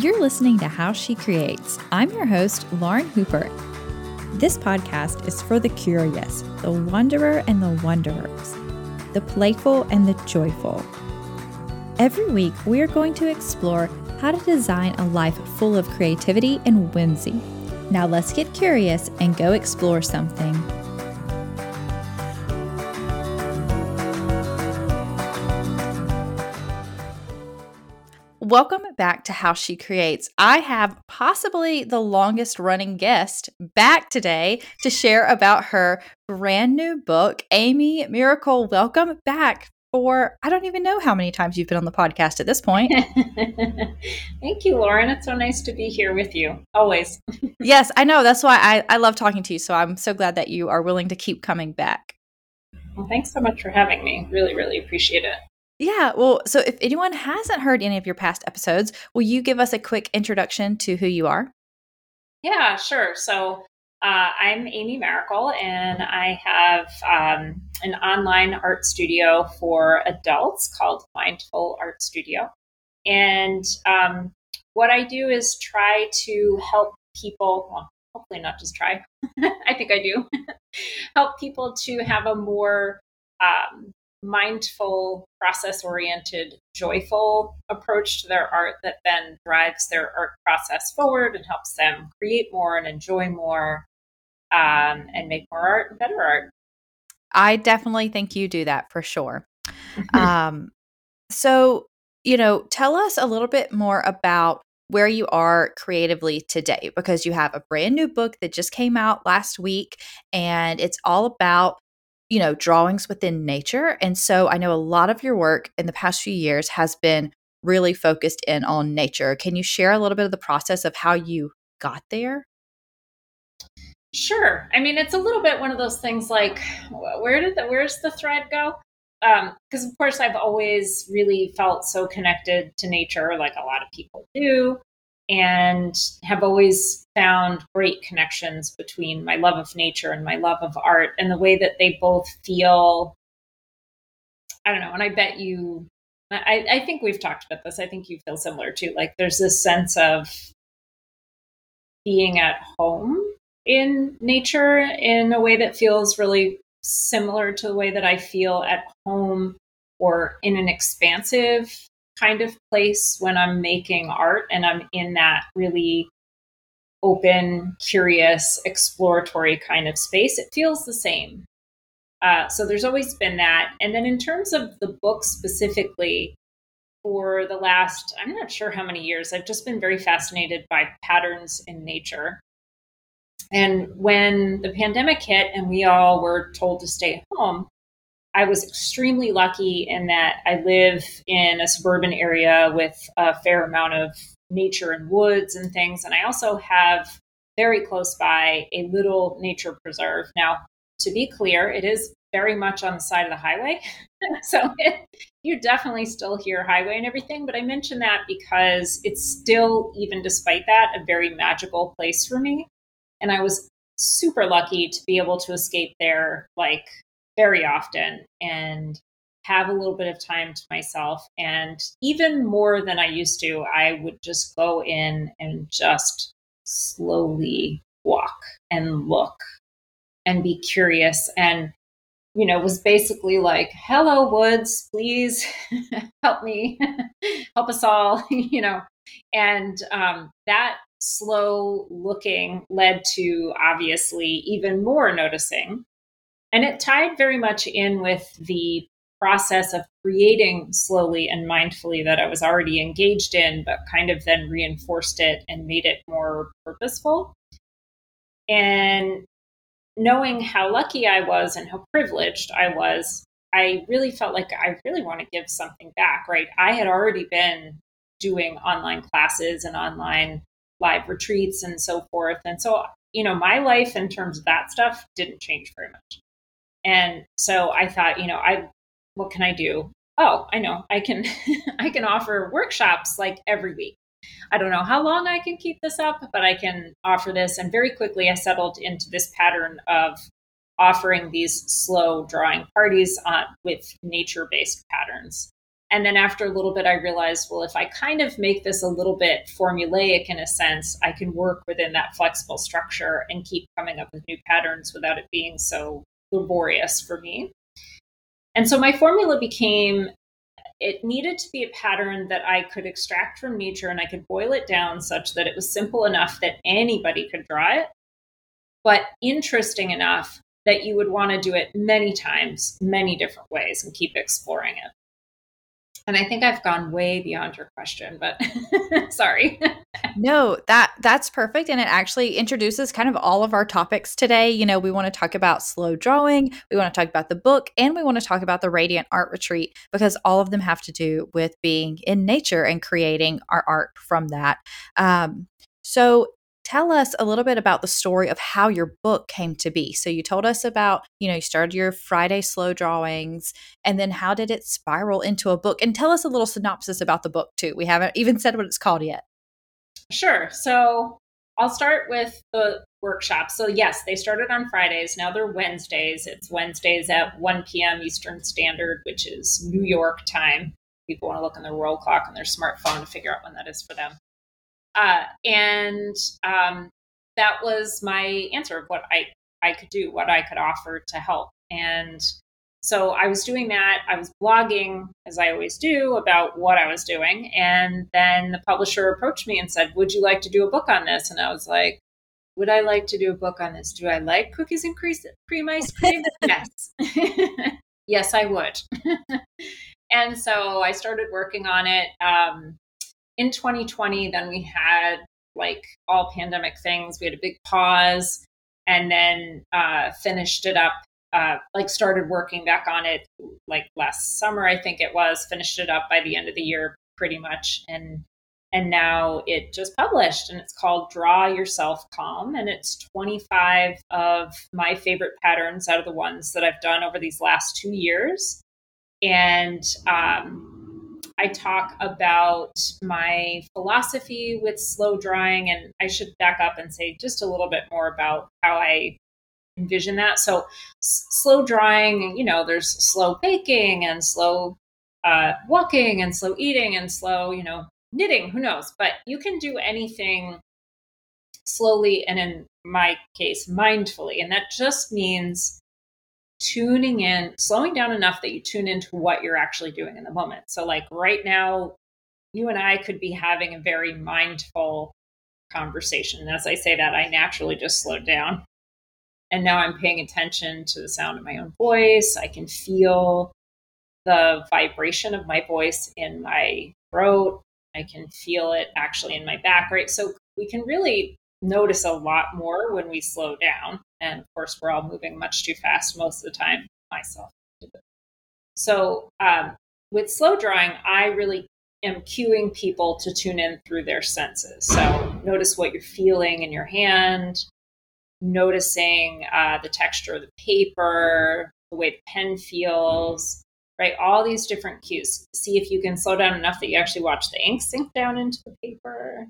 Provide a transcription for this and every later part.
You're listening to How She Creates. I'm your host, Lauren Hooper. This podcast is for the curious, the wanderer and the wanderers, the playful and the joyful. Every week, we are going to explore how to design a life full of creativity and whimsy. Now, let's get curious and go explore something. Welcome back to How She Creates. I have possibly the longest running guest back today to share about her brand new book, Amy Maricle. Welcome back for I don't even know how many times you've been on the podcast at this point. Thank you, Lauren. It's so nice to be here with you. Always. yes, I know. That's why I, I love talking to you. So I'm so glad that you are willing to keep coming back. Well, thanks so much for having me. Really, really appreciate it. Yeah, well, so if anyone hasn't heard any of your past episodes, will you give us a quick introduction to who you are? Yeah, sure. So uh, I'm Amy Maricle, and I have um, an online art studio for adults called Mindful Art Studio. And um, what I do is try to help people, well, hopefully not just try, I think I do, help people to have a more um, mindful, process oriented, joyful approach to their art that then drives their art process forward and helps them create more and enjoy more um, and make more art and better art. I definitely think you do that for sure. um, so, you know, tell us a little bit more about where you are creatively today because you have a brand new book that just came out last week and it's all about you know, drawings within nature. And so I know a lot of your work in the past few years has been really focused in on nature. Can you share a little bit of the process of how you got there? Sure. I mean, it's a little bit one of those things like, where did the, where's the thread go? Because um, of course, I've always really felt so connected to nature, like a lot of people do and have always found great connections between my love of nature and my love of art and the way that they both feel. I don't know and i bet you i, I think we've talked about this. I think you feel similar too. Like there's this sense of being at home in nature in a way that feels really similar to the way that i feel at home or in an expansive kind of place when I'm making art and I'm in that really open, curious, exploratory kind of space. It feels the same. Uh, so there's always been that. And then in terms of the book specifically, for the last, I'm not sure how many years, I've just been very fascinated by patterns in nature. And when the pandemic hit and we all were told to stay home, I was extremely lucky in that I live in a suburban area with a fair amount of nature and woods and things. And I also have very close by a little nature preserve. Now, to be clear, it is very much on the side of the highway. so it, you definitely still hear highway and everything. But I mention that because it's still, even despite that, a very magical place for me. And I was super lucky to be able to escape there like very often and have a little bit of time to myself. And even more than I used to, I would just go in and just slowly walk and look and be curious and you know was basically like hello woods please help me help us all you know and um, that slow looking led to obviously even more noticing and it tied very much in with the process of creating slowly and mindfully that I was already engaged in, but kind of then reinforced it and made it more purposeful. And knowing how lucky I was and how privileged I was, I really felt like I really want to give something back, right? I had already been doing online classes and online live retreats and so forth. And so, you know, my life in terms of that stuff didn't change very much. And so I thought, you know, I what can I do? Oh, I know. I can I can offer workshops like every week. I don't know how long I can keep this up, but I can offer this. And very quickly, I settled into this pattern of offering these slow drawing parties uh, with nature based patterns. and then after a little bit, I realized, well, if I kind of make this a little bit formulaic in a sense, I can work within that flexible structure and keep coming up with new patterns without it being so laborious for me. And so my formula became it needed to be a pattern that I could extract from nature and I could boil it down such that it was simple enough that anybody could draw it, but interesting enough that you would want to do it many times, many different ways, and keep exploring it. And I think I've gone way beyond your question, but sorry. no, that that's perfect and it actually introduces kind of all of our topics today. You know, we want to talk about slow drawing, we want to talk about the book, and we want to talk about the Radiant Art Retreat because all of them have to do with being in nature and creating our art from that. Um, so tell us a little bit about the story of how your book came to be. So you told us about, you know, you started your Friday slow drawings and then how did it spiral into a book? And tell us a little synopsis about the book too. We haven't even said what it's called yet. Sure. So I'll start with the workshop. So yes, they started on Fridays. Now they're Wednesdays. It's Wednesdays at 1 p.m. Eastern Standard, which is New York time. People want to look on their world clock on their smartphone to figure out when that is for them. Uh, and um, that was my answer of what I, I could do, what I could offer to help. And so I was doing that. I was blogging, as I always do, about what I was doing. And then the publisher approached me and said, Would you like to do a book on this? And I was like, Would I like to do a book on this? Do I like cookies and cream ice cream? yes. yes, I would. and so I started working on it. Um, in 2020, then we had like all pandemic things. We had a big pause and then uh, finished it up, uh, like started working back on it like last summer, I think it was, finished it up by the end of the year pretty much. And and now it just published and it's called Draw Yourself Calm. And it's 25 of my favorite patterns out of the ones that I've done over these last two years. And um, I talk about my philosophy with slow drawing, and I should back up and say just a little bit more about how I envision that. So, slow drawing, you know, there's slow baking and slow uh, walking and slow eating and slow, you know, knitting, who knows? But you can do anything slowly and in my case, mindfully. And that just means tuning in, slowing down enough that you tune into what you're actually doing in the moment. So, like right now, you and I could be having a very mindful conversation. As I say that, I naturally just slowed down. And now I'm paying attention to the sound of my own voice. I can feel the vibration of my voice in my throat. I can feel it actually in my back, right? So we can really notice a lot more when we slow down. And of course, we're all moving much too fast most of the time, myself. So, um, with slow drawing, I really am cueing people to tune in through their senses. So, notice what you're feeling in your hand, noticing uh, the texture of the paper, the way the pen feels, right? All these different cues. See if you can slow down enough that you actually watch the ink sink down into the paper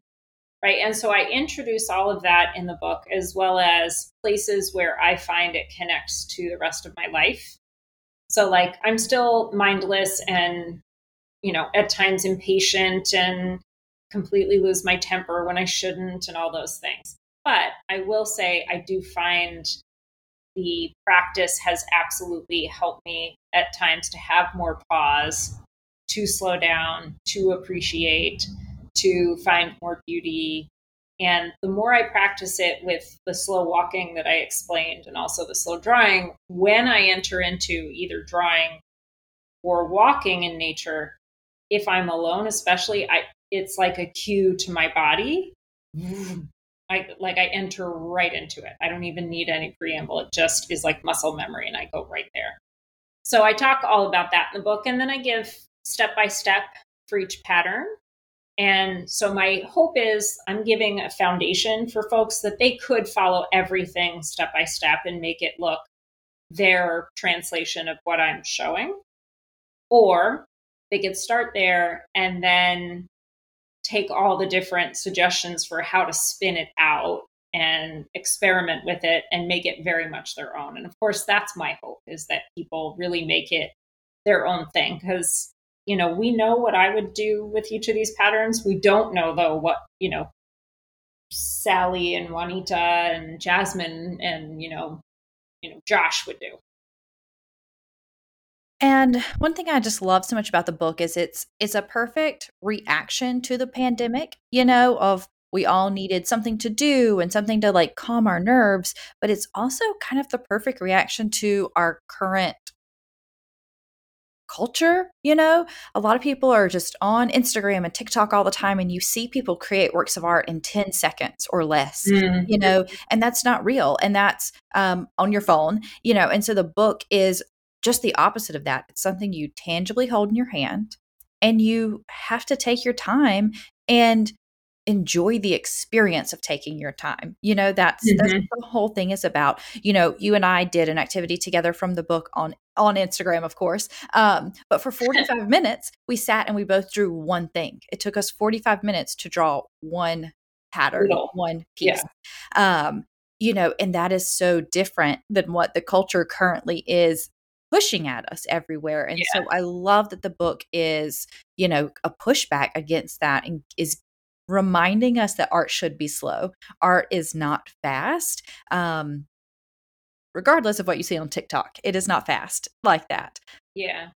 right? And so I introduce all of that in the book, as well as places where I find it connects to the rest of my life. So, like, I'm still mindless and, you know, at times impatient and completely lose my temper when I shouldn't and all those things. But I will say, I do find the practice has absolutely helped me at times to have more pause, to slow down, to appreciate to find more beauty. And the more I practice it with the slow walking that I explained and also the slow drawing, when I enter into either drawing or walking in nature, if I'm alone, especially, I it's like a cue to my body. I like I enter right into it. I don't even need any preamble. It just is like muscle memory and I go right there. So I talk all about that in the book and then I give step by step for each pattern and so my hope is I'm giving a foundation for folks that they could follow everything step by step and make it look their translation of what I'm showing. Or they could start there and then take all the different suggestions for how to spin it out and experiment with it and make it very much their own. And of course, that's my hope is that people really make it their own thing because you know, we know what I would do with each of these patterns. We don't know though what, you know, Sally and Juanita and Jasmine and, you know, you know, Josh would do. And one thing I just love so much about the book is it's it's a perfect reaction to the pandemic, you know, of we all needed something to do and something to like calm our nerves, but it's also kind of the perfect reaction to our current culture, you know? A lot of people are just on Instagram and TikTok all the time and you see people create works of art in 10 seconds or less, mm-hmm. you know, and that's not real and that's um, on your phone, you know. And so the book is just the opposite of that. It's something you tangibly hold in your hand and you have to take your time and enjoy the experience of taking your time. You know, that's, mm-hmm. that's the whole thing is about. You know, you and I did an activity together from the book on on Instagram, of course. Um, but for 45 minutes, we sat and we both drew one thing. It took us 45 minutes to draw one pattern, one piece. Yeah. Um, you know, and that is so different than what the culture currently is pushing at us everywhere. And yeah. so I love that the book is, you know, a pushback against that and is reminding us that art should be slow. Art is not fast. Um, regardless of what you see on TikTok, it is not fast like that. Yeah.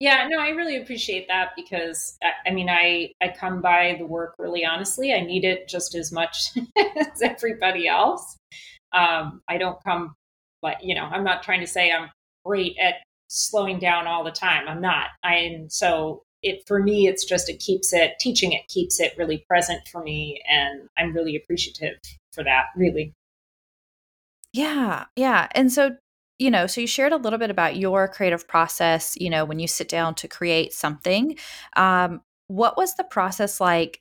Yeah, no, I really appreciate that because I mean, I I come by the work really honestly. I need it just as much as everybody else. Um, I don't come, but you know, I'm not trying to say I'm great at slowing down all the time. I'm not. I'm so it for me it's just it keeps it teaching it keeps it really present for me and i'm really appreciative for that really yeah yeah and so you know so you shared a little bit about your creative process you know when you sit down to create something um, what was the process like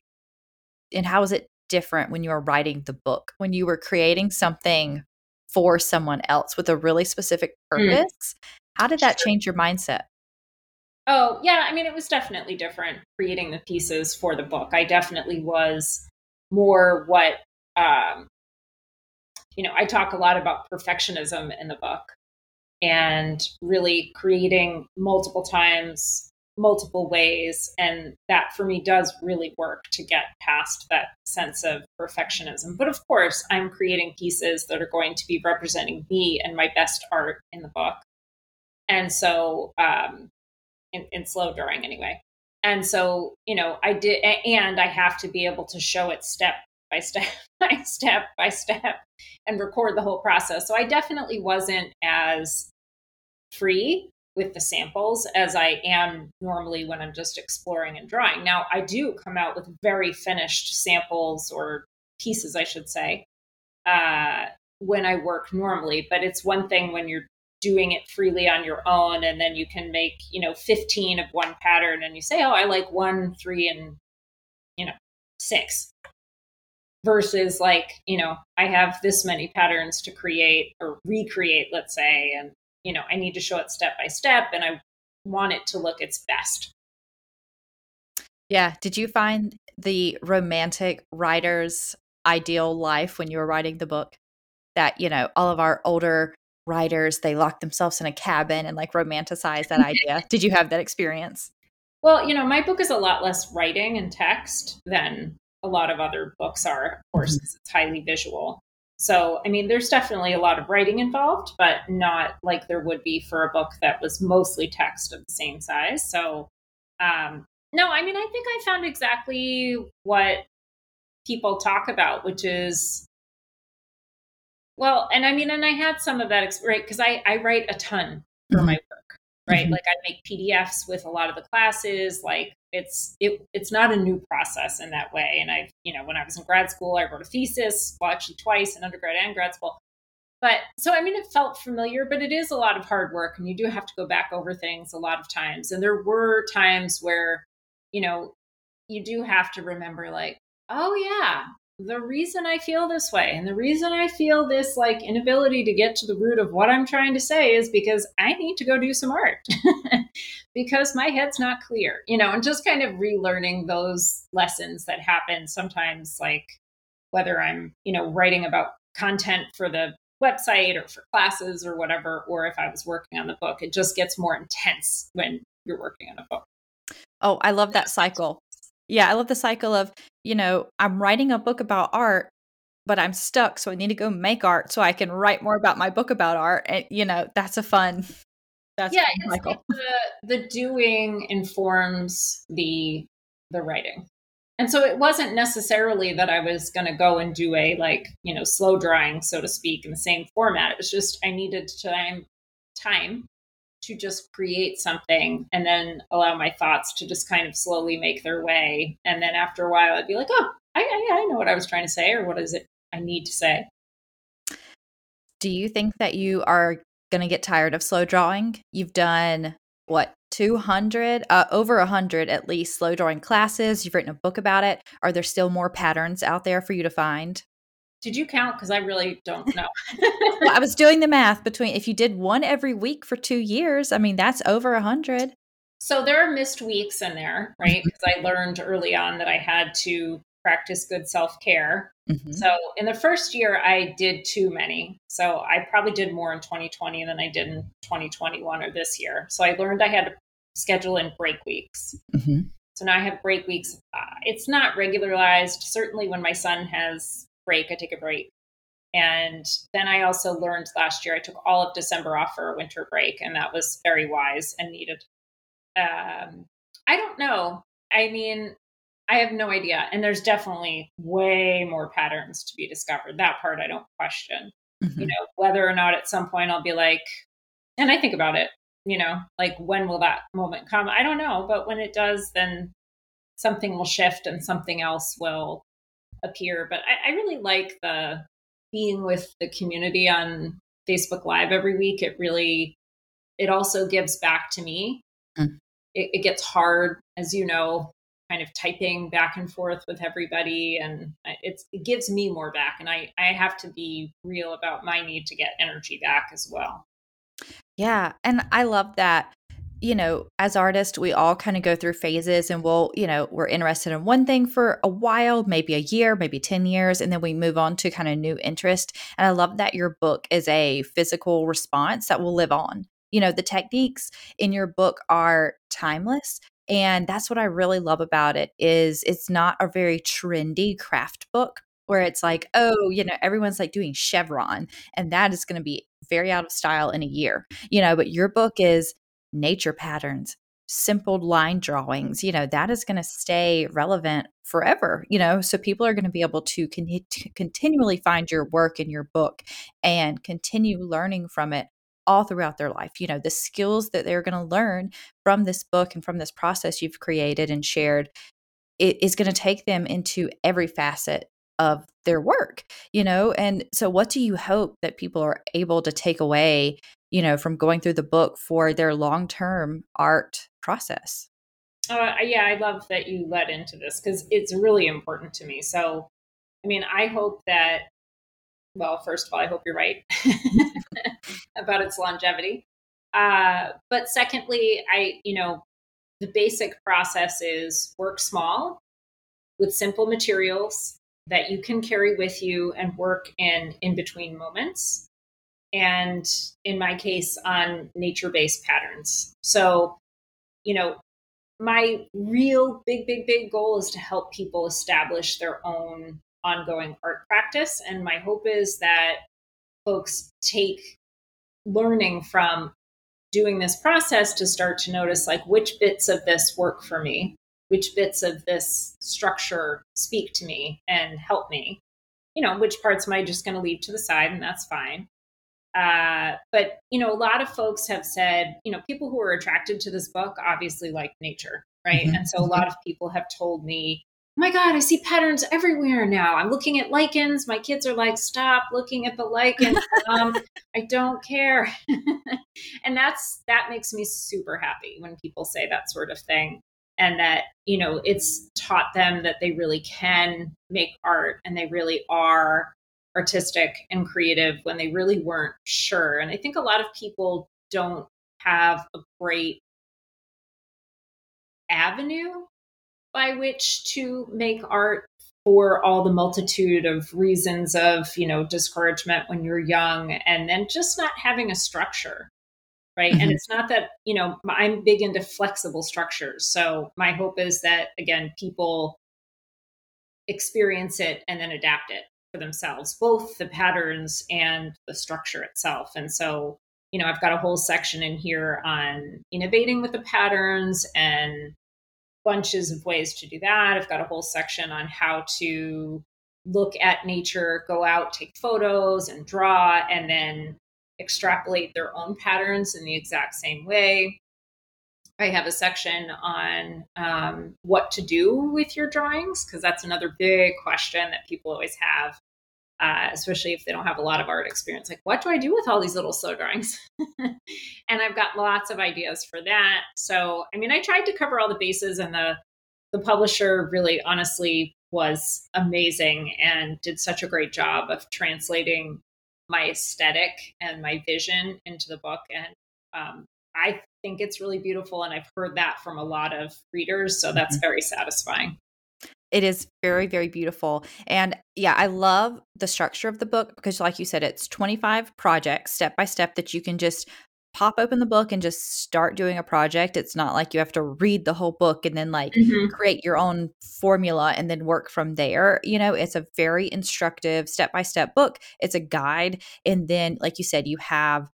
and how was it different when you were writing the book when you were creating something for someone else with a really specific mm. purpose mm. how did that change your mindset Oh, yeah. I mean, it was definitely different creating the pieces for the book. I definitely was more what, um, you know, I talk a lot about perfectionism in the book and really creating multiple times, multiple ways. And that for me does really work to get past that sense of perfectionism. But of course, I'm creating pieces that are going to be representing me and my best art in the book. And so, um, in, in slow drawing anyway. And so, you know, I did, and I have to be able to show it step by step by step by step and record the whole process. So I definitely wasn't as free with the samples as I am normally when I'm just exploring and drawing. Now, I do come out with very finished samples or pieces, I should say, uh, when I work normally, but it's one thing when you're doing it freely on your own and then you can make you know 15 of one pattern and you say oh i like one three and you know six versus like you know i have this many patterns to create or recreate let's say and you know i need to show it step by step and i want it to look its best. Yeah. Did you find the romantic writer's ideal life when you were writing the book? That you know all of our older writers they lock themselves in a cabin and like romanticize that idea. Did you have that experience? Well you know my book is a lot less writing and text than a lot of other books are of course mm-hmm. it's highly visual so i mean there's definitely a lot of writing involved but not like there would be for a book that was mostly text of the same size so um no i mean i think i found exactly what people talk about which is well, and I mean, and I had some of that, right? Because I, I write a ton for mm-hmm. my right? Mm-hmm. Like I make PDFs with a lot of the classes. Like it's it it's not a new process in that way. And I, you know, when I was in grad school, I wrote a thesis, well, actually twice in undergrad and grad school. But so I mean, it felt familiar, but it is a lot of hard work, and you do have to go back over things a lot of times. And there were times where, you know, you do have to remember, like, oh yeah, the reason I feel this way and the reason I feel this like inability to get to the root of what I'm trying to say is because I need to go do some art because my head's not clear, you know, and just kind of relearning those lessons that happen sometimes, like whether I'm, you know, writing about content for the website or for classes or whatever, or if I was working on the book, it just gets more intense when you're working on a book. Oh, I love that cycle. Yeah, I love the cycle of, you know, I'm writing a book about art, but I'm stuck, so I need to go make art so I can write more about my book about art. And you know, that's a fun that's yeah, fun cycle. The the doing informs the the writing. And so it wasn't necessarily that I was going to go and do a like, you know, slow drawing, so to speak, in the same format. It was just I needed time time to just create something and then allow my thoughts to just kind of slowly make their way. And then after a while, I'd be like, oh, I, I, I know what I was trying to say, or what is it I need to say. Do you think that you are going to get tired of slow drawing? You've done what 200 uh, over 100 at least slow drawing classes you've written a book about it are there still more patterns out there for you to find did you count? Because I really don't know. well, I was doing the math between if you did one every week for two years, I mean, that's over a hundred. So there are missed weeks in there, right? Because I learned early on that I had to practice good self care. Mm-hmm. So in the first year, I did too many. So I probably did more in 2020 than I did in 2021 or this year. So I learned I had to schedule in break weeks. Mm-hmm. So now I have break weeks. Uh, it's not regularized. Certainly when my son has break, I take a break. And then I also learned last year I took all of December off for a winter break, and that was very wise and needed. Um, I don't know. I mean, I have no idea. And there's definitely way more patterns to be discovered. That part I don't question. Mm-hmm. You know, whether or not at some point I'll be like, and I think about it, you know, like when will that moment come? I don't know. But when it does, then something will shift and something else will appear. But I, I really like the being with the community on Facebook Live every week. It really, it also gives back to me. Mm. It, it gets hard, as you know, kind of typing back and forth with everybody and it's it gives me more back and I I have to be real about my need to get energy back as well. Yeah, and I love that you know, as artists, we all kind of go through phases and we'll, you know, we're interested in one thing for a while, maybe a year, maybe 10 years, and then we move on to kind of new interest. And I love that your book is a physical response that will live on. You know, the techniques in your book are timeless. And that's what I really love about it is it's not a very trendy craft book where it's like, oh, you know, everyone's like doing chevron and that is going to be very out of style in a year. You know, but your book is nature patterns, simple line drawings, you know, that is going to stay relevant forever, you know. So people are going to be able to, con- continually find your work in your book and continue learning from it all throughout their life. You know, the skills that they're going to learn from this book and from this process you've created and shared it is going to take them into every facet of their work, you know? And so, what do you hope that people are able to take away you know, from going through the book for their long term art process. Uh, yeah, I love that you led into this because it's really important to me. So, I mean, I hope that, well, first of all, I hope you're right about its longevity. Uh, but secondly, I, you know, the basic process is work small with simple materials that you can carry with you and work in in between moments and in my case on nature based patterns. So, you know, my real big, big, big goal is to help people establish their own ongoing art practice. And my hope is that folks take learning from doing this process to start to notice like which bits of this work for me, which bits of this structure speak to me and help me. You know, which parts am I just going to leave to the side and that's fine. Uh, but you know, a lot of folks have said, you know, people who are attracted to this book obviously like nature, right? Mm-hmm. And so a lot of people have told me, oh my God, I see patterns everywhere now. I'm looking at lichens. My kids are like, stop looking at the lichens. um, I don't care. and that's that makes me super happy when people say that sort of thing. And that, you know, it's taught them that they really can make art and they really are artistic and creative when they really weren't sure. And I think a lot of people don't have a great avenue by which to make art for all the multitude of reasons of, you know, discouragement when you're young and then just not having a structure. right? Mm-hmm. And it's not that, you know, I'm big into flexible structures. So my hope is that, again, people experience it and then adapt it for themselves, both the patterns and the structure itself. And so, you know, I've got a whole section in here on innovating with the patterns and bunches of ways to do that. I've got a whole section on how to look at nature, go out, take photos, and draw, and then extrapolate their own patterns in the exact same way. I have a section on um, what to do with your drawings, because that's another big question that people always have, uh, especially if they don't have a lot of art experience. Like, what do I do with all these little slow drawings? and I've got lots of ideas for that. So, I mean, I tried to cover all the bases, and the the publisher really honestly was amazing and did such a great job of translating my aesthetic and my vision into the book. And um, I think it's really beautiful. And I've heard that from a lot of readers. So that's mm-hmm. very satisfying. It is very, very beautiful. And yeah, I love the structure of the book because, like you said, it's 25 projects step by step that you can just pop open the book and just start doing a project. It's not like you have to read the whole book and then like mm-hmm. create your own formula and then work from there. You know, it's a very instructive step by step book. It's a guide. And then, like you said, you have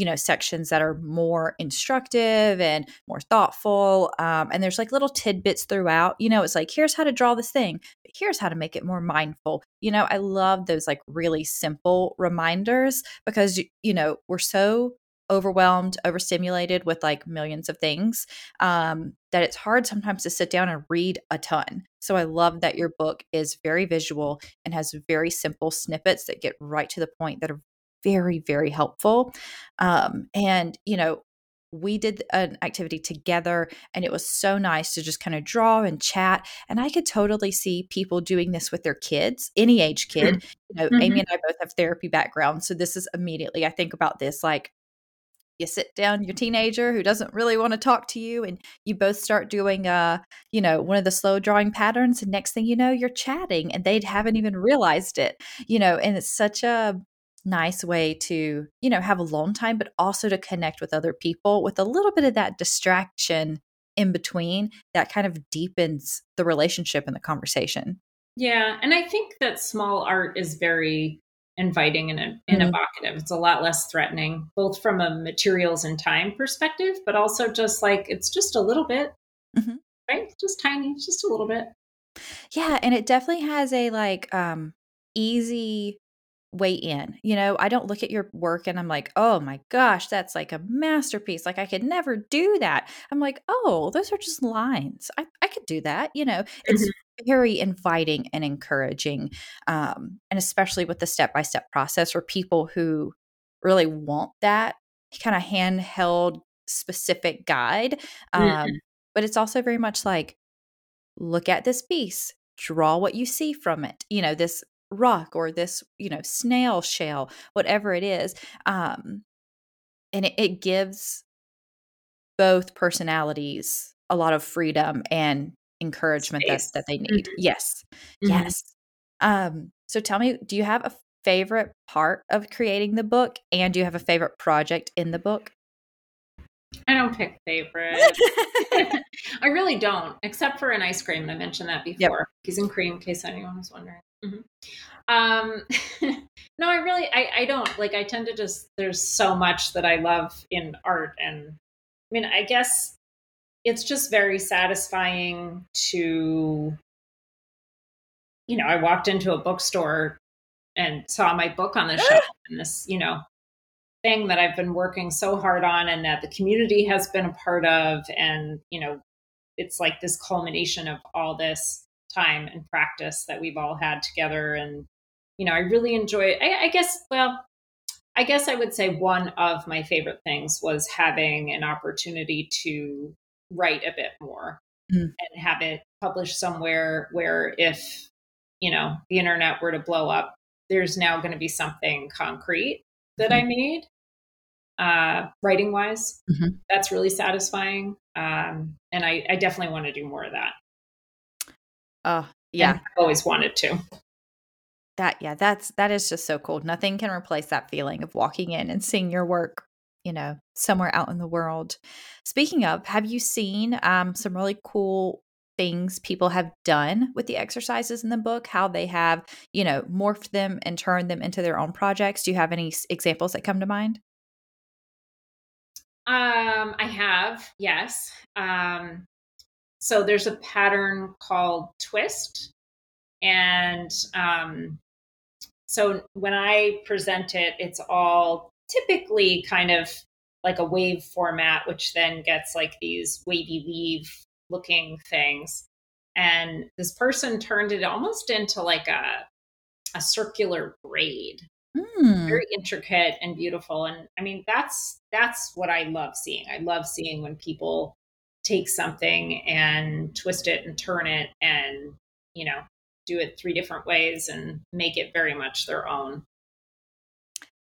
you know sections that are more instructive and more thoughtful um, and there's like little tidbits throughout you know it's like here's how to draw this thing here's how to make it more mindful you know i love those like really simple reminders because you know we're so overwhelmed, overstimulated with like millions of things, um, that it's hard sometimes to sit down and read a ton. So I love that your book is very visual and has very simple snippets that get right to the point that are very, very helpful. Um, and, you know, we did an activity together and it was so nice to just kind of draw and chat and i could totally see people doing this with their kids any age kid mm-hmm. you know mm-hmm. amy and i both have therapy backgrounds so this is immediately i think about this like you sit down your teenager who doesn't really want to talk to you and you both start doing uh you know one of the slow drawing patterns and next thing you know you're chatting and they haven't even realized it you know and it's such a nice way to you know have alone time but also to connect with other people with a little bit of that distraction in between that kind of deepens the relationship and the conversation yeah and i think that small art is very inviting and, and mm-hmm. evocative. It's a lot less threatening, both from a materials and time perspective, but also just like it's just a little bit, mm-hmm. right? Just tiny, just a little bit. Yeah, and it definitely has a like um easy way in. You know, I don't look at your work and I'm like, oh my gosh, that's like a masterpiece. Like I could never do that. I'm like, oh, those are just lines. I, I could do that. You know, it's mm-hmm. very inviting and encouraging. Um, and especially with the step by step process for people who really want that kind of handheld specific guide. Um, mm-hmm. But it's also very much like, look at this piece draw what you see from it you know this rock or this you know snail shell whatever it is um and it, it gives both personalities a lot of freedom and encouragement that, that they need mm-hmm. yes mm-hmm. yes um so tell me do you have a favorite part of creating the book and do you have a favorite project in the book I don't pick favorites. I really don't, except for an ice cream. And I mentioned that before. Yep. Cookies and cream, in case anyone was wondering. Mm-hmm. Um, no, I really, I, I don't like. I tend to just. There's so much that I love in art, and I mean, I guess it's just very satisfying to. You know, I walked into a bookstore and saw my book on the shelf, and this, you know, thing that I've been working so hard on, and that the community has been a part of, and you know, it's like this culmination of all this time and practice that we've all had together. And, you know, I really enjoy I, I guess, well, I guess I would say one of my favorite things was having an opportunity to write a bit more mm. and have it published somewhere where if, you know, the internet were to blow up, there's now going to be something concrete that mm-hmm. I made uh, writing wise. Mm-hmm. That's really satisfying. Um, and I, I definitely want to do more of that. Oh, yeah. And I've always wanted to. That yeah, that's that is just so cool. Nothing can replace that feeling of walking in and seeing your work you know, somewhere out in the world. Speaking of, have you seen um, some really cool things people have done with the exercises in the book? How they have, you know, morphed them and turned them into their own projects? Do you have any examples that come to mind? Um, I have, yes. Um, so there's a pattern called twist, and um, so when I present it, it's all typically kind of like a wave format, which then gets like these wavy weave looking things. And this person turned it almost into like a a circular braid. Mm. Very intricate and beautiful. And I mean that's that's what I love seeing. I love seeing when people take something and twist it and turn it and, you know, do it three different ways and make it very much their own.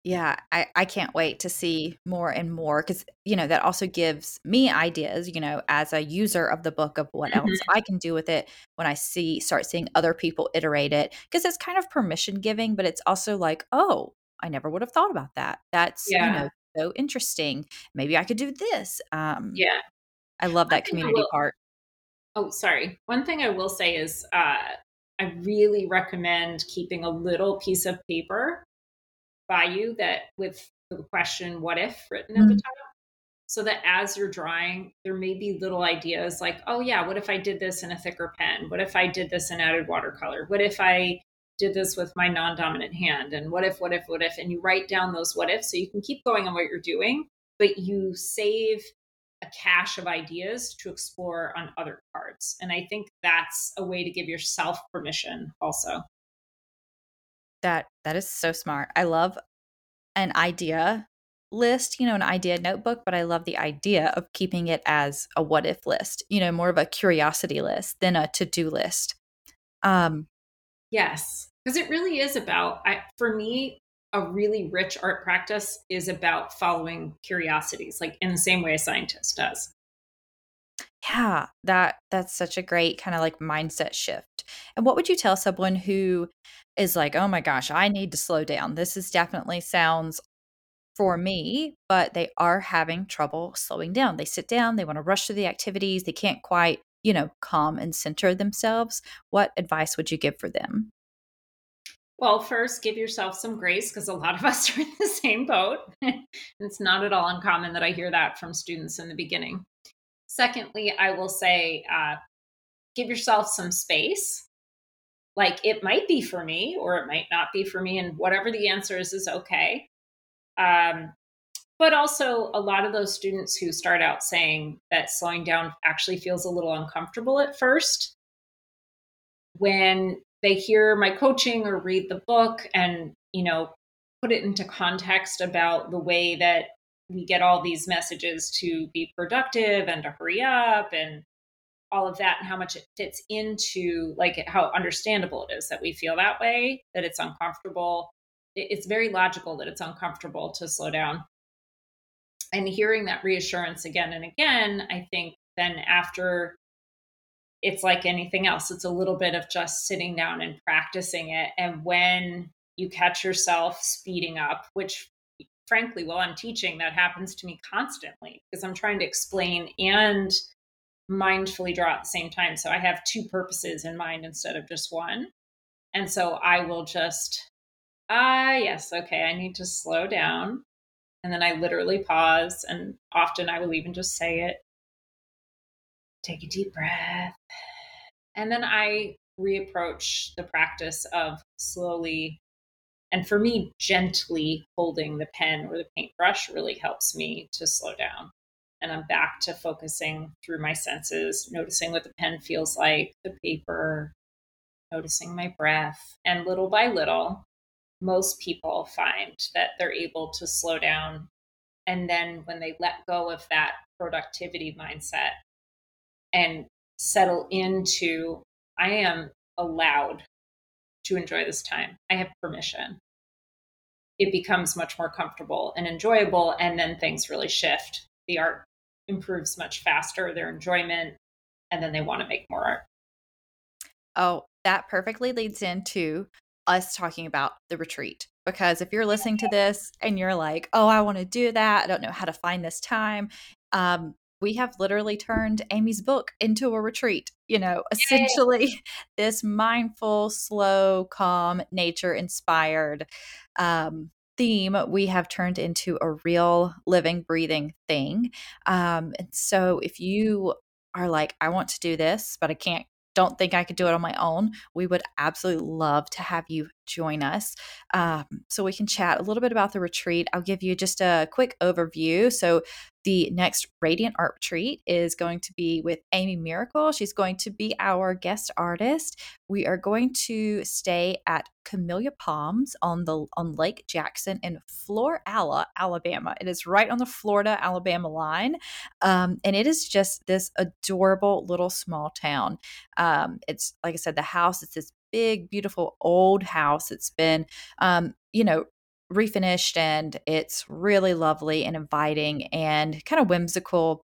Yeah, I, I can't wait to see more and more because, you know, that also gives me ideas, you know, as a user of the book of what mm-hmm. else I can do with it when I see, start seeing other people iterate it. Because it's kind of permission giving, but it's also like, oh, I never would have thought about that. That's, yeah. you know, so interesting. Maybe I could do this. Um, yeah. I love that community will, part. Oh, sorry. One thing I will say is uh, I really recommend keeping a little piece of paper by you that with the question what if written mm-hmm. at the mm. top so that as you're drawing there may be little ideas like oh yeah what if i did this in a thicker pen what if i did this in added watercolor what if i did this with my non-dominant hand and what if what if what if and you write down those what ifs so you can keep going on what you're doing but you save a cache of ideas to explore on other cards and i think that's a way to give yourself permission also that that is so smart. I love an idea list, you know, an idea notebook, but I love the idea of keeping it as a what if list, you know, more of a curiosity list than a to-do list. Um yes, because it really is about I, for me a really rich art practice is about following curiosities like in the same way a scientist does. Yeah, that that's such a great kind of like mindset shift. And what would you tell someone who is like, "Oh my gosh, I need to slow down. This is definitely sounds for me, but they are having trouble slowing down. They sit down, they want to rush through the activities, they can't quite, you know, calm and center themselves. What advice would you give for them? Well, first, give yourself some grace because a lot of us are in the same boat. it's not at all uncommon that I hear that from students in the beginning. Secondly, I will say uh, give yourself some space. Like it might be for me or it might not be for me, and whatever the answer is, is okay. Um, but also, a lot of those students who start out saying that slowing down actually feels a little uncomfortable at first, when they hear my coaching or read the book and, you know, put it into context about the way that we get all these messages to be productive and to hurry up and all of that and how much it fits into like how understandable it is that we feel that way that it's uncomfortable. It's very logical that it's uncomfortable to slow down. And hearing that reassurance again and again i think then after it's like anything else it's a little bit of just sitting down and practicing it and when you catch yourself speeding up which frankly, while I'm teaching, that happens to me constantly because I'm trying to explain and mindfully draw at the same time. So I have two purposes in mind instead of just one. And so I will just, ah, yes, okay, I need to slow down. And then I literally pause. And often I will even just say it take a deep breath. And then I reapproach the practice of slowly and for me, gently holding the pen or the paintbrush really helps me to slow down. And I'm back to focusing through my senses, noticing what the pen feels like, the paper, noticing my breath. And little by little, most people find that they're able to slow down. And then when they let go of that productivity mindset and settle into, I am allowed to enjoy this time. I have permission. It becomes much more comfortable and enjoyable, and then things really shift. The art improves much faster, their enjoyment, and then they want to make more art. Oh, that perfectly leads into us talking about the retreat because if you're listening to this and you're like, oh, I want to do that, I don't know how to find this time, um, we have literally turned Amy's book into a retreat. You know, essentially, Yay. this mindful, slow, calm, nature inspired um, theme we have turned into a real living, breathing thing. Um, and so if you are like, I want to do this, but I can't don't think I could do it on my own, we would absolutely love to have you join us um, so we can chat a little bit about the retreat. I'll give you just a quick overview. So, the next Radiant Art Retreat is going to be with Amy Maricle. She's going to be our guest artist. We are going to stay at Camellia Palms on the on Lake Jackson in Florala, Alabama. It is right on the Florida Alabama line, um, and it is just this adorable little small town. Um, it's like I said, the house. It's this big, beautiful old house. It's been, um, you know, refinished and it's really lovely and inviting and kind of whimsical.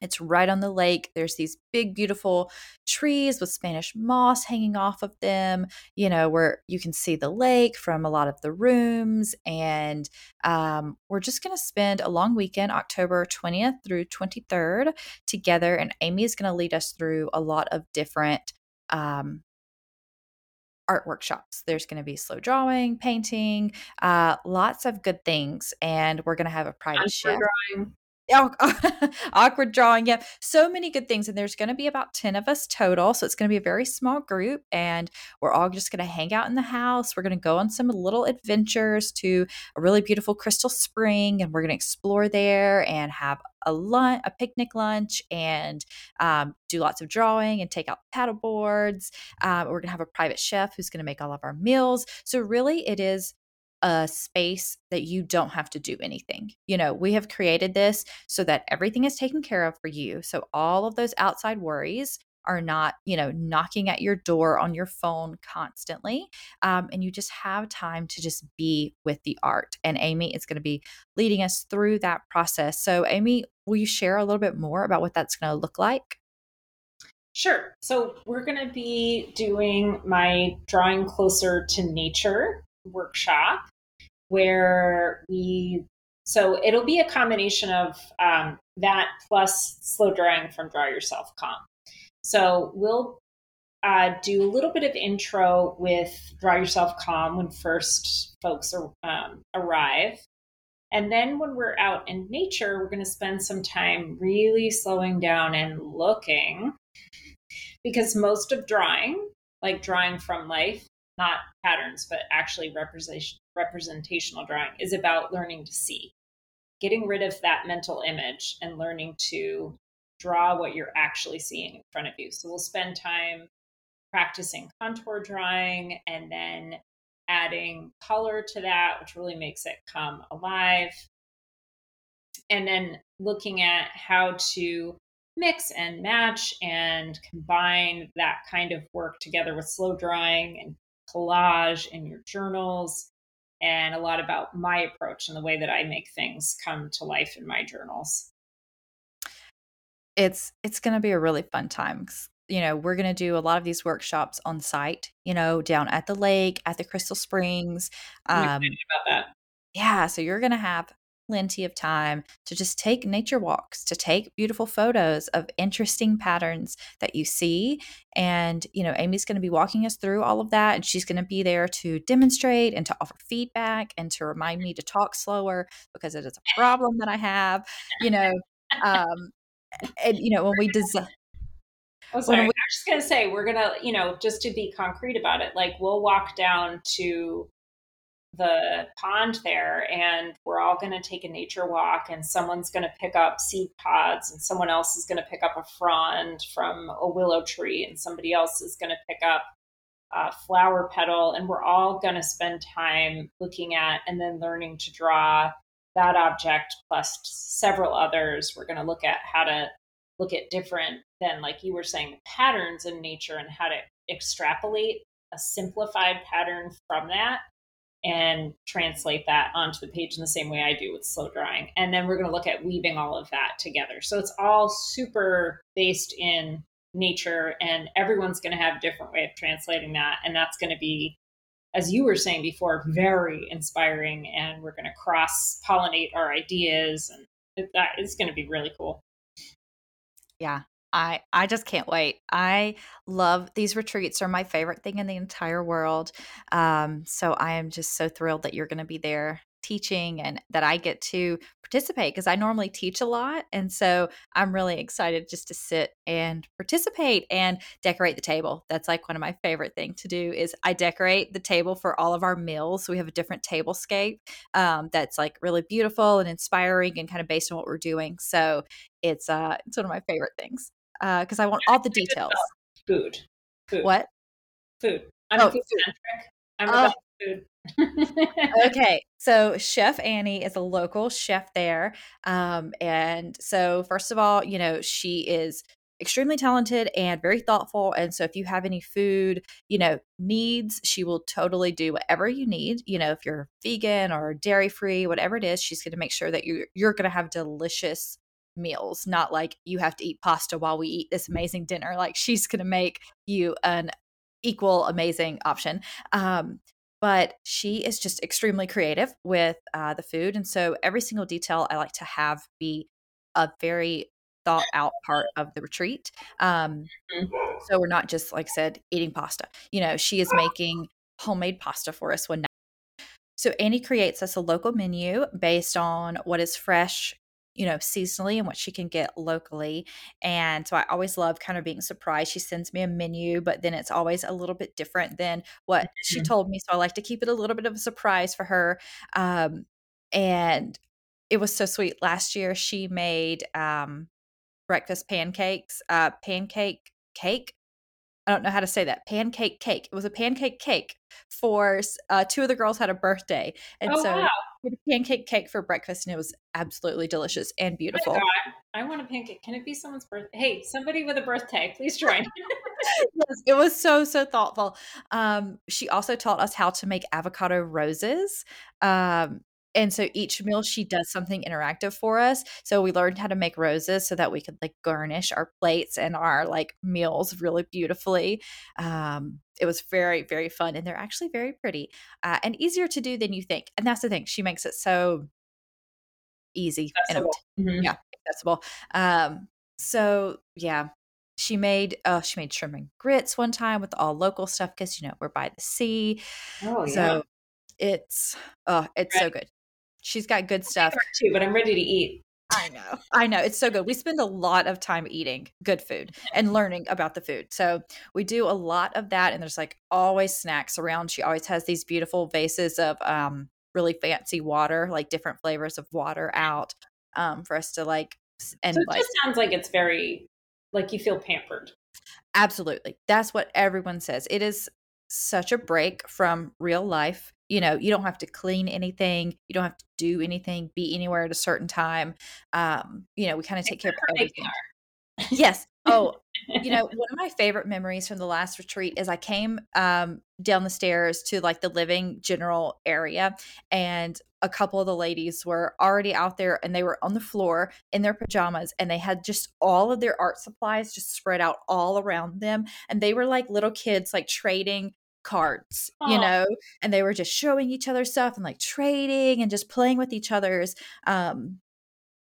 It's right on the lake. There's these big, beautiful trees with Spanish moss hanging off of them, you know, where you can see the lake from a lot of the rooms. And um, we're just going to spend a long weekend, October 20th through 23rd, together. And Amy is going to lead us through a lot of different um, art workshops. There's going to be slow drawing, painting, uh, lots of good things. And we're going to have a private chef. Drawing. awkward drawing. Yeah. So many good things. And there's going to be about 10 of us total. So it's going to be a very small group. And we're all just going to hang out in the house. We're going to go on some little adventures to a really beautiful crystal spring. And we're going to explore there and have a lunch, a picnic lunch, and um, do lots of drawing and take out paddle boards. Um, we're going to have a private chef who's going to make all of our meals. So, really, it is a space that you don't have to do anything. You know, we have created this so that everything is taken care of for you. So all of those outside worries are not, you know, knocking at your door on your phone constantly. Um, and you just have time to just be with the art. And Amy is going to be leading us through that process. So, Amy, will you share a little bit more about what that's going to look like? Sure. So, we're going to be doing my Drawing Closer to Nature workshop where we so it'll be a combination of um, that plus slow drawing from draw yourself calm. So we'll uh, do a little bit of intro with draw yourself calm when first folks are, um, arrive. And then when we're out in nature we're going to spend some time really slowing down and looking because most of drawing like drawing from life not patterns, but actually representation, representational drawing, is about learning to see, getting rid of that mental image and learning to draw what you're actually seeing in front of you. So we'll spend time practicing contour drawing and then adding color to that, which really makes it come alive. And then looking at how to mix and match and combine that kind of work together with slow drawing and collage in your journals and a lot about my approach and the way that I make things come to life in my journals. It's it's going to be a really fun time. You know, we're going to do a lot of these workshops on site. You know, down at the lake, at the Crystal Springs. Um, about that. Yeah, so you're going to have plenty of time to just take nature walks, to take beautiful photos of interesting patterns that you see. And, you know, Amy's going to be walking us through all of that. And she's going to be there to demonstrate and to offer feedback and to remind me to talk slower because it is a problem that I have, you know. Um, and, you know, when we design. Oh, sorry. We- I was just going to say, we're going to, you know, just to be concrete about it, like we'll walk down to the pond there and we're all going to take a nature walk and someone's going to pick up seed pods and someone else is going to pick up a frond from a willow tree and somebody else is going to pick up a flower petal and we're all going to spend time looking at and then learning to draw that object plus several others. We're going to look at how to look at different than like you were saying patterns in nature and how to extrapolate a simplified pattern from that and translate that onto the page in the same way I do with slow drawing. And then we're going to look at weaving all of that together. So it's all super based in nature and everyone's going to have a different way of translating that and that's going to be as you were saying before, very inspiring, and we're going to cross pollinate our ideas, and that is going to be really cool. Yeah, I I just can't wait. I love these retreats are my favorite thing in the entire world. Um, so I am just so thrilled that you're going to be there teaching and that I get to participate because I normally teach a lot. And so I'm really excited just to sit and participate and decorate the table. That's like one of my favorite things to do is I decorate the table for all of our meals. So we have a different table scape um, that's like really beautiful and inspiring and kind of based on what we're doing. So it's uh it's one of my favorite things because uh, I want all the details. Food. Food. What? Food. I'm oh, food centric. I'm oh. about food okay, so Chef Annie is a local chef there. Um, and so, first of all, you know, she is extremely talented and very thoughtful. And so, if you have any food, you know, needs, she will totally do whatever you need. You know, if you're vegan or dairy free, whatever it is, she's going to make sure that you you're going to have delicious meals, not like you have to eat pasta while we eat this amazing dinner. Like she's going to make you an equal amazing option. Um, but she is just extremely creative with uh, the food. And so every single detail I like to have be a very thought out part of the retreat. Um, mm-hmm. so we're not just, like I said, eating pasta. You know, she is making homemade pasta for us one night. So Annie creates us a local menu based on what is fresh you know, seasonally and what she can get locally. And so I always love kind of being surprised. She sends me a menu, but then it's always a little bit different than what mm-hmm. she told me. So I like to keep it a little bit of a surprise for her. Um, and it was so sweet. Last year, she made um, breakfast pancakes, uh, pancake cake. I don't know how to say that. Pancake cake. It was a pancake cake for uh, two of the girls had a birthday, and oh, so wow a pancake cake for breakfast and it was absolutely delicious and beautiful. Oh I want a pancake. Can it be someone's birthday? Hey, somebody with a birthday, please join. yes, it was so so thoughtful. Um, she also taught us how to make avocado roses. Um, and so each meal she does something interactive for us so we learned how to make roses so that we could like garnish our plates and our like meals really beautifully um, it was very very fun and they're actually very pretty uh, and easier to do than you think and that's the thing she makes it so easy accessible. and mm-hmm. yeah accessible um, so yeah she made oh she made shrimp and grits one time with all local stuff because you know we're by the sea oh so it's oh it's right. so good She's got good stuff too, but I'm ready to eat. I know. I know. It's so good. We spend a lot of time eating good food and learning about the food. So we do a lot of that. And there's like always snacks around. She always has these beautiful vases of um, really fancy water, like different flavors of water out um, for us to like. And so it like, just sounds like it's very, like you feel pampered. Absolutely. That's what everyone says. It is such a break from real life you know you don't have to clean anything you don't have to do anything be anywhere at a certain time um you know we kind of take care of everything yes. Oh you know one of my favorite memories from the last retreat is i came um down the stairs to like the living general area and a couple of the ladies were already out there and they were on the floor in their pajamas and they had just all of their art supplies just spread out all around them and they were like little kids like trading cards, you know, and they were just showing each other stuff and like trading and just playing with each other's um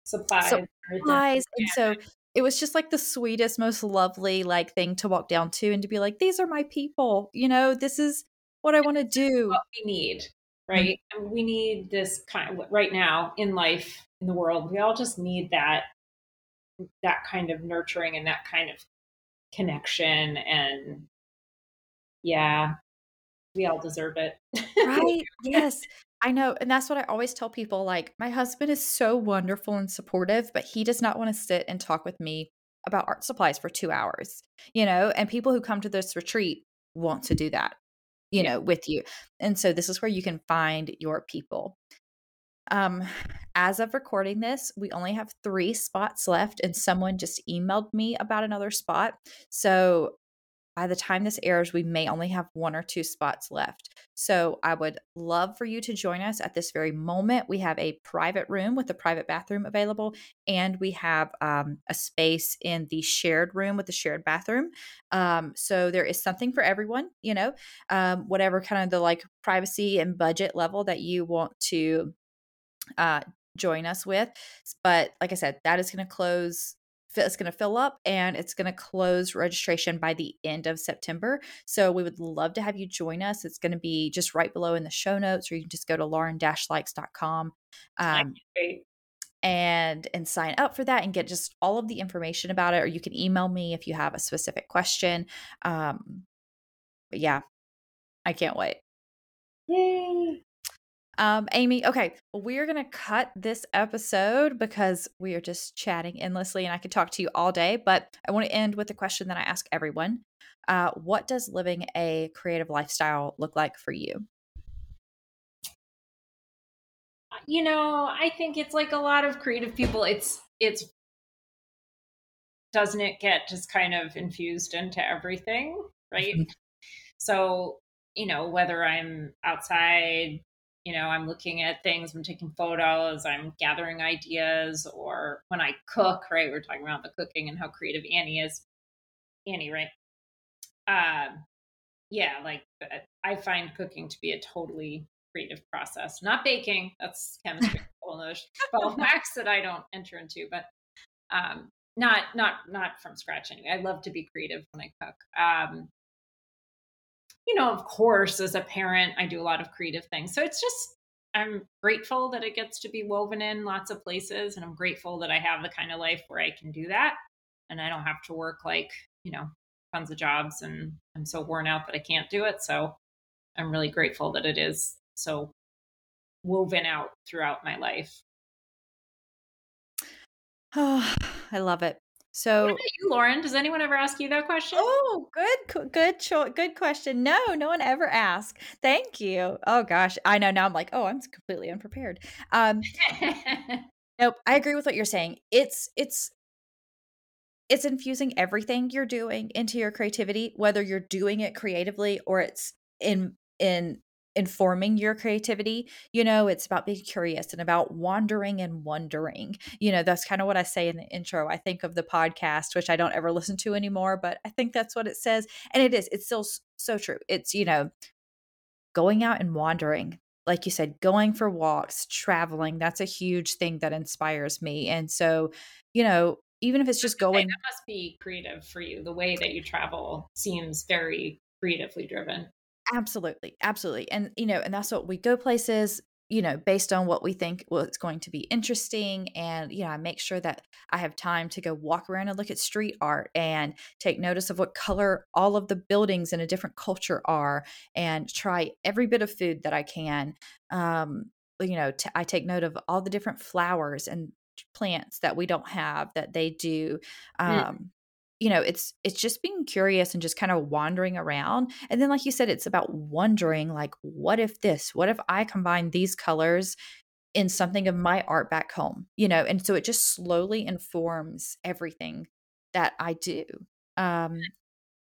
supplies. supplies. And so it was just like the sweetest, most lovely like thing to walk down to and to be like, these are my people, you know, this is what I want to do. What we need, right? Mm-hmm. we need this kind of right now in life, in the world. We all just need that that kind of nurturing and that kind of connection and yeah we all deserve it. right. Yes. I know. And that's what I always tell people. Like, my husband is so wonderful and supportive, but he does not want to sit and talk with me about art supplies for two hours, you know? And people who come to this retreat want to do that, you yeah. know, with you. And so this is where you can find your people. Um, as of recording this, we only have three spots left, and someone just emailed me about another spot. So by the time this airs, we may only have one or two spots left. So I would love for you to join us at this very moment. We have a private room with a private bathroom available, and we have um, a space in the shared room with the shared bathroom. Um, so there is something for everyone, you know, um, whatever kind of the like privacy and budget level that you want to uh, join us with. But like I said, that is going to close it's going to fill up and it's going to close registration by the end of September. So we would love to have you join us. It's going to be just right below in the show notes, or you can just go to lauren-likes.com um, and and sign up for that and get just all of the information about it. Or you can email me if you have a specific question. Um, but yeah, I can't wait. Yay! Um, Amy, okay, we are going to cut this episode because we are just chatting endlessly and I could talk to you all day. But I want to end with a question that I ask everyone uh, What does living a creative lifestyle look like for you? You know, I think it's like a lot of creative people. It's, it's, doesn't it get just kind of infused into everything, right? Mm-hmm. So, you know, whether I'm outside you know i'm looking at things i'm taking photos i'm gathering ideas or when i cook right we're talking about the cooking and how creative annie is. Annie right? Um yeah like i find cooking to be a totally creative process. Not baking that's chemistry whole wax that i don't enter into but um not not not from scratch anyway. I love to be creative when i cook. Um you know, of course, as a parent, I do a lot of creative things. So it's just, I'm grateful that it gets to be woven in lots of places. And I'm grateful that I have the kind of life where I can do that. And I don't have to work like, you know, tons of jobs and I'm so worn out that I can't do it. So I'm really grateful that it is so woven out throughout my life. Oh, I love it. So, you, Lauren? Does anyone ever ask you that question? Oh, good, good, good question. No, no one ever asked. Thank you. Oh gosh, I know now. I'm like, oh, I'm completely unprepared. Um, nope, I agree with what you're saying. It's it's it's infusing everything you're doing into your creativity, whether you're doing it creatively or it's in in informing your creativity. You know, it's about being curious and about wandering and wondering. You know, that's kind of what I say in the intro. I think of the podcast, which I don't ever listen to anymore, but I think that's what it says. And it is, it's still so true. It's, you know, going out and wandering. Like you said, going for walks, traveling, that's a huge thing that inspires me. And so, you know, even if it's just going. That must be creative for you. The way that you travel seems very creatively driven. Absolutely. Absolutely. And, you know, and that's what we go places, you know, based on what we think well, it's going to be interesting. And, you know, I make sure that I have time to go walk around and look at street art and take notice of what color all of the buildings in a different culture are and try every bit of food that I can. Um, you know, t- I take note of all the different flowers and plants that we don't have that they do. Mm. Um, mm you know it's it's just being curious and just kind of wandering around. And then like you said it's about wondering like what if this? What if i combine these colors in something of my art back home? You know and so it just slowly informs everything that i do. Um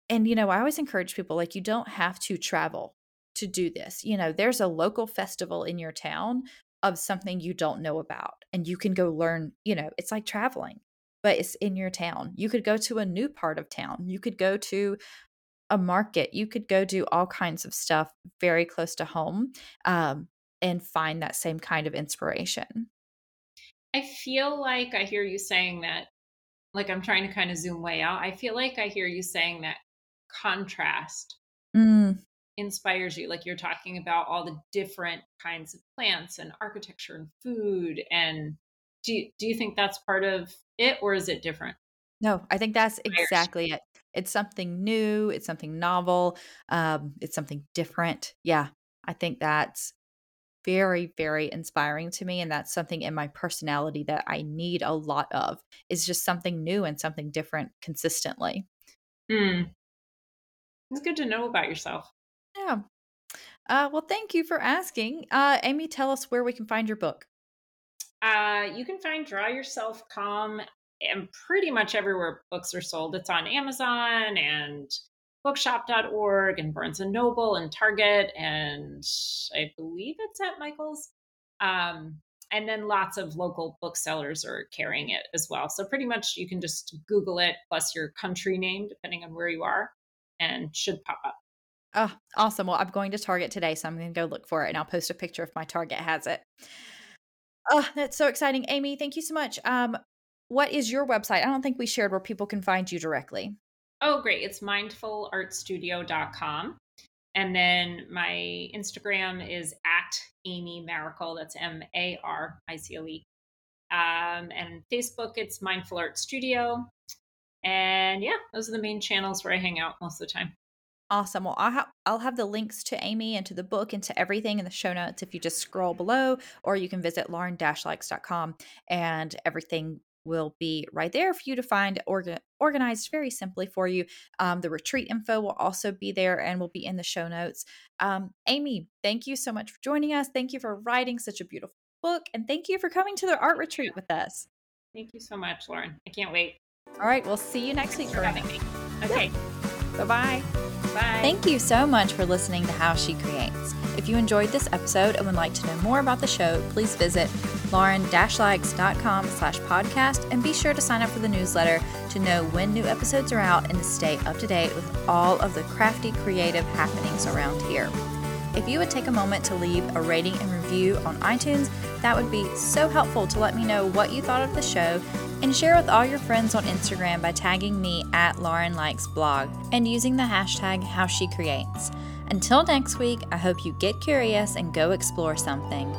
and you know i always encourage people like you don't have to travel to do this. You know there's a local festival in your town of something you don't know about and you can go learn you know it's like traveling but it's in your town. You could go to a new part of town. You could go to a market. You could go do all kinds of stuff very close to home um, and find that same kind of inspiration. I feel like I hear you saying that, like I'm trying to kind of zoom way out. I feel like I hear you saying that contrast mm. inspires you. Like you're talking about all the different kinds of plants and architecture and food and do you, do you think that's part of it or is it different? No, I think that's exactly it. It's something new, it's something novel, um, it's something different. Yeah, I think that's very, very inspiring to me. And that's something in my personality that I need a lot of is just something new and something different consistently. Hmm. It's good to know about yourself. Yeah. Uh, well, thank you for asking. Uh, Amy, tell us where we can find your book. Uh, you can find Draw Yourself Calm and pretty much everywhere books are sold. It's on Amazon and bookshop.org and Barnes and Noble and Target, and I believe it's at Michael's. Um, and then lots of local booksellers are carrying it as well. So pretty much you can just Google it plus your country name, depending on where you are, and should pop up. Oh, awesome. Well, I'm going to Target today, so I'm going to go look for it and I'll post a picture if my Target has it. Oh, that's so exciting. Amy, thank you so much. Um, what is your website? I don't think we shared where people can find you directly. Oh, great. It's mindfulartstudio.com. And then my Instagram is at Amy Maricle. That's M A R I C L E. Um, and Facebook, it's Mindful Art Studio. And yeah, those are the main channels where I hang out most of the time. Awesome. Well, I'll have, I'll have the links to Amy and to the book and to everything in the show notes if you just scroll below, or you can visit lauren-likes.com and everything will be right there for you to find orga- organized very simply for you. Um, the retreat info will also be there and will be in the show notes. Um, Amy, thank you so much for joining us. Thank you for writing such a beautiful book. And thank you for coming to the art retreat with us. Thank you so much, Lauren. I can't wait. All right. We'll see you next Thanks week for having me. Okay. Yeah. Bye bye. Bye. Thank you so much for listening to How She Creates. If you enjoyed this episode and would like to know more about the show, please visit lauren-likes.com slash podcast and be sure to sign up for the newsletter to know when new episodes are out and to stay up to date with all of the crafty creative happenings around here. If you would take a moment to leave a rating and review on iTunes, that would be so helpful to let me know what you thought of the show and share with all your friends on Instagram by tagging me at Lauren Likes Blog and using the hashtag How She Creates. Until next week, I hope you get curious and go explore something.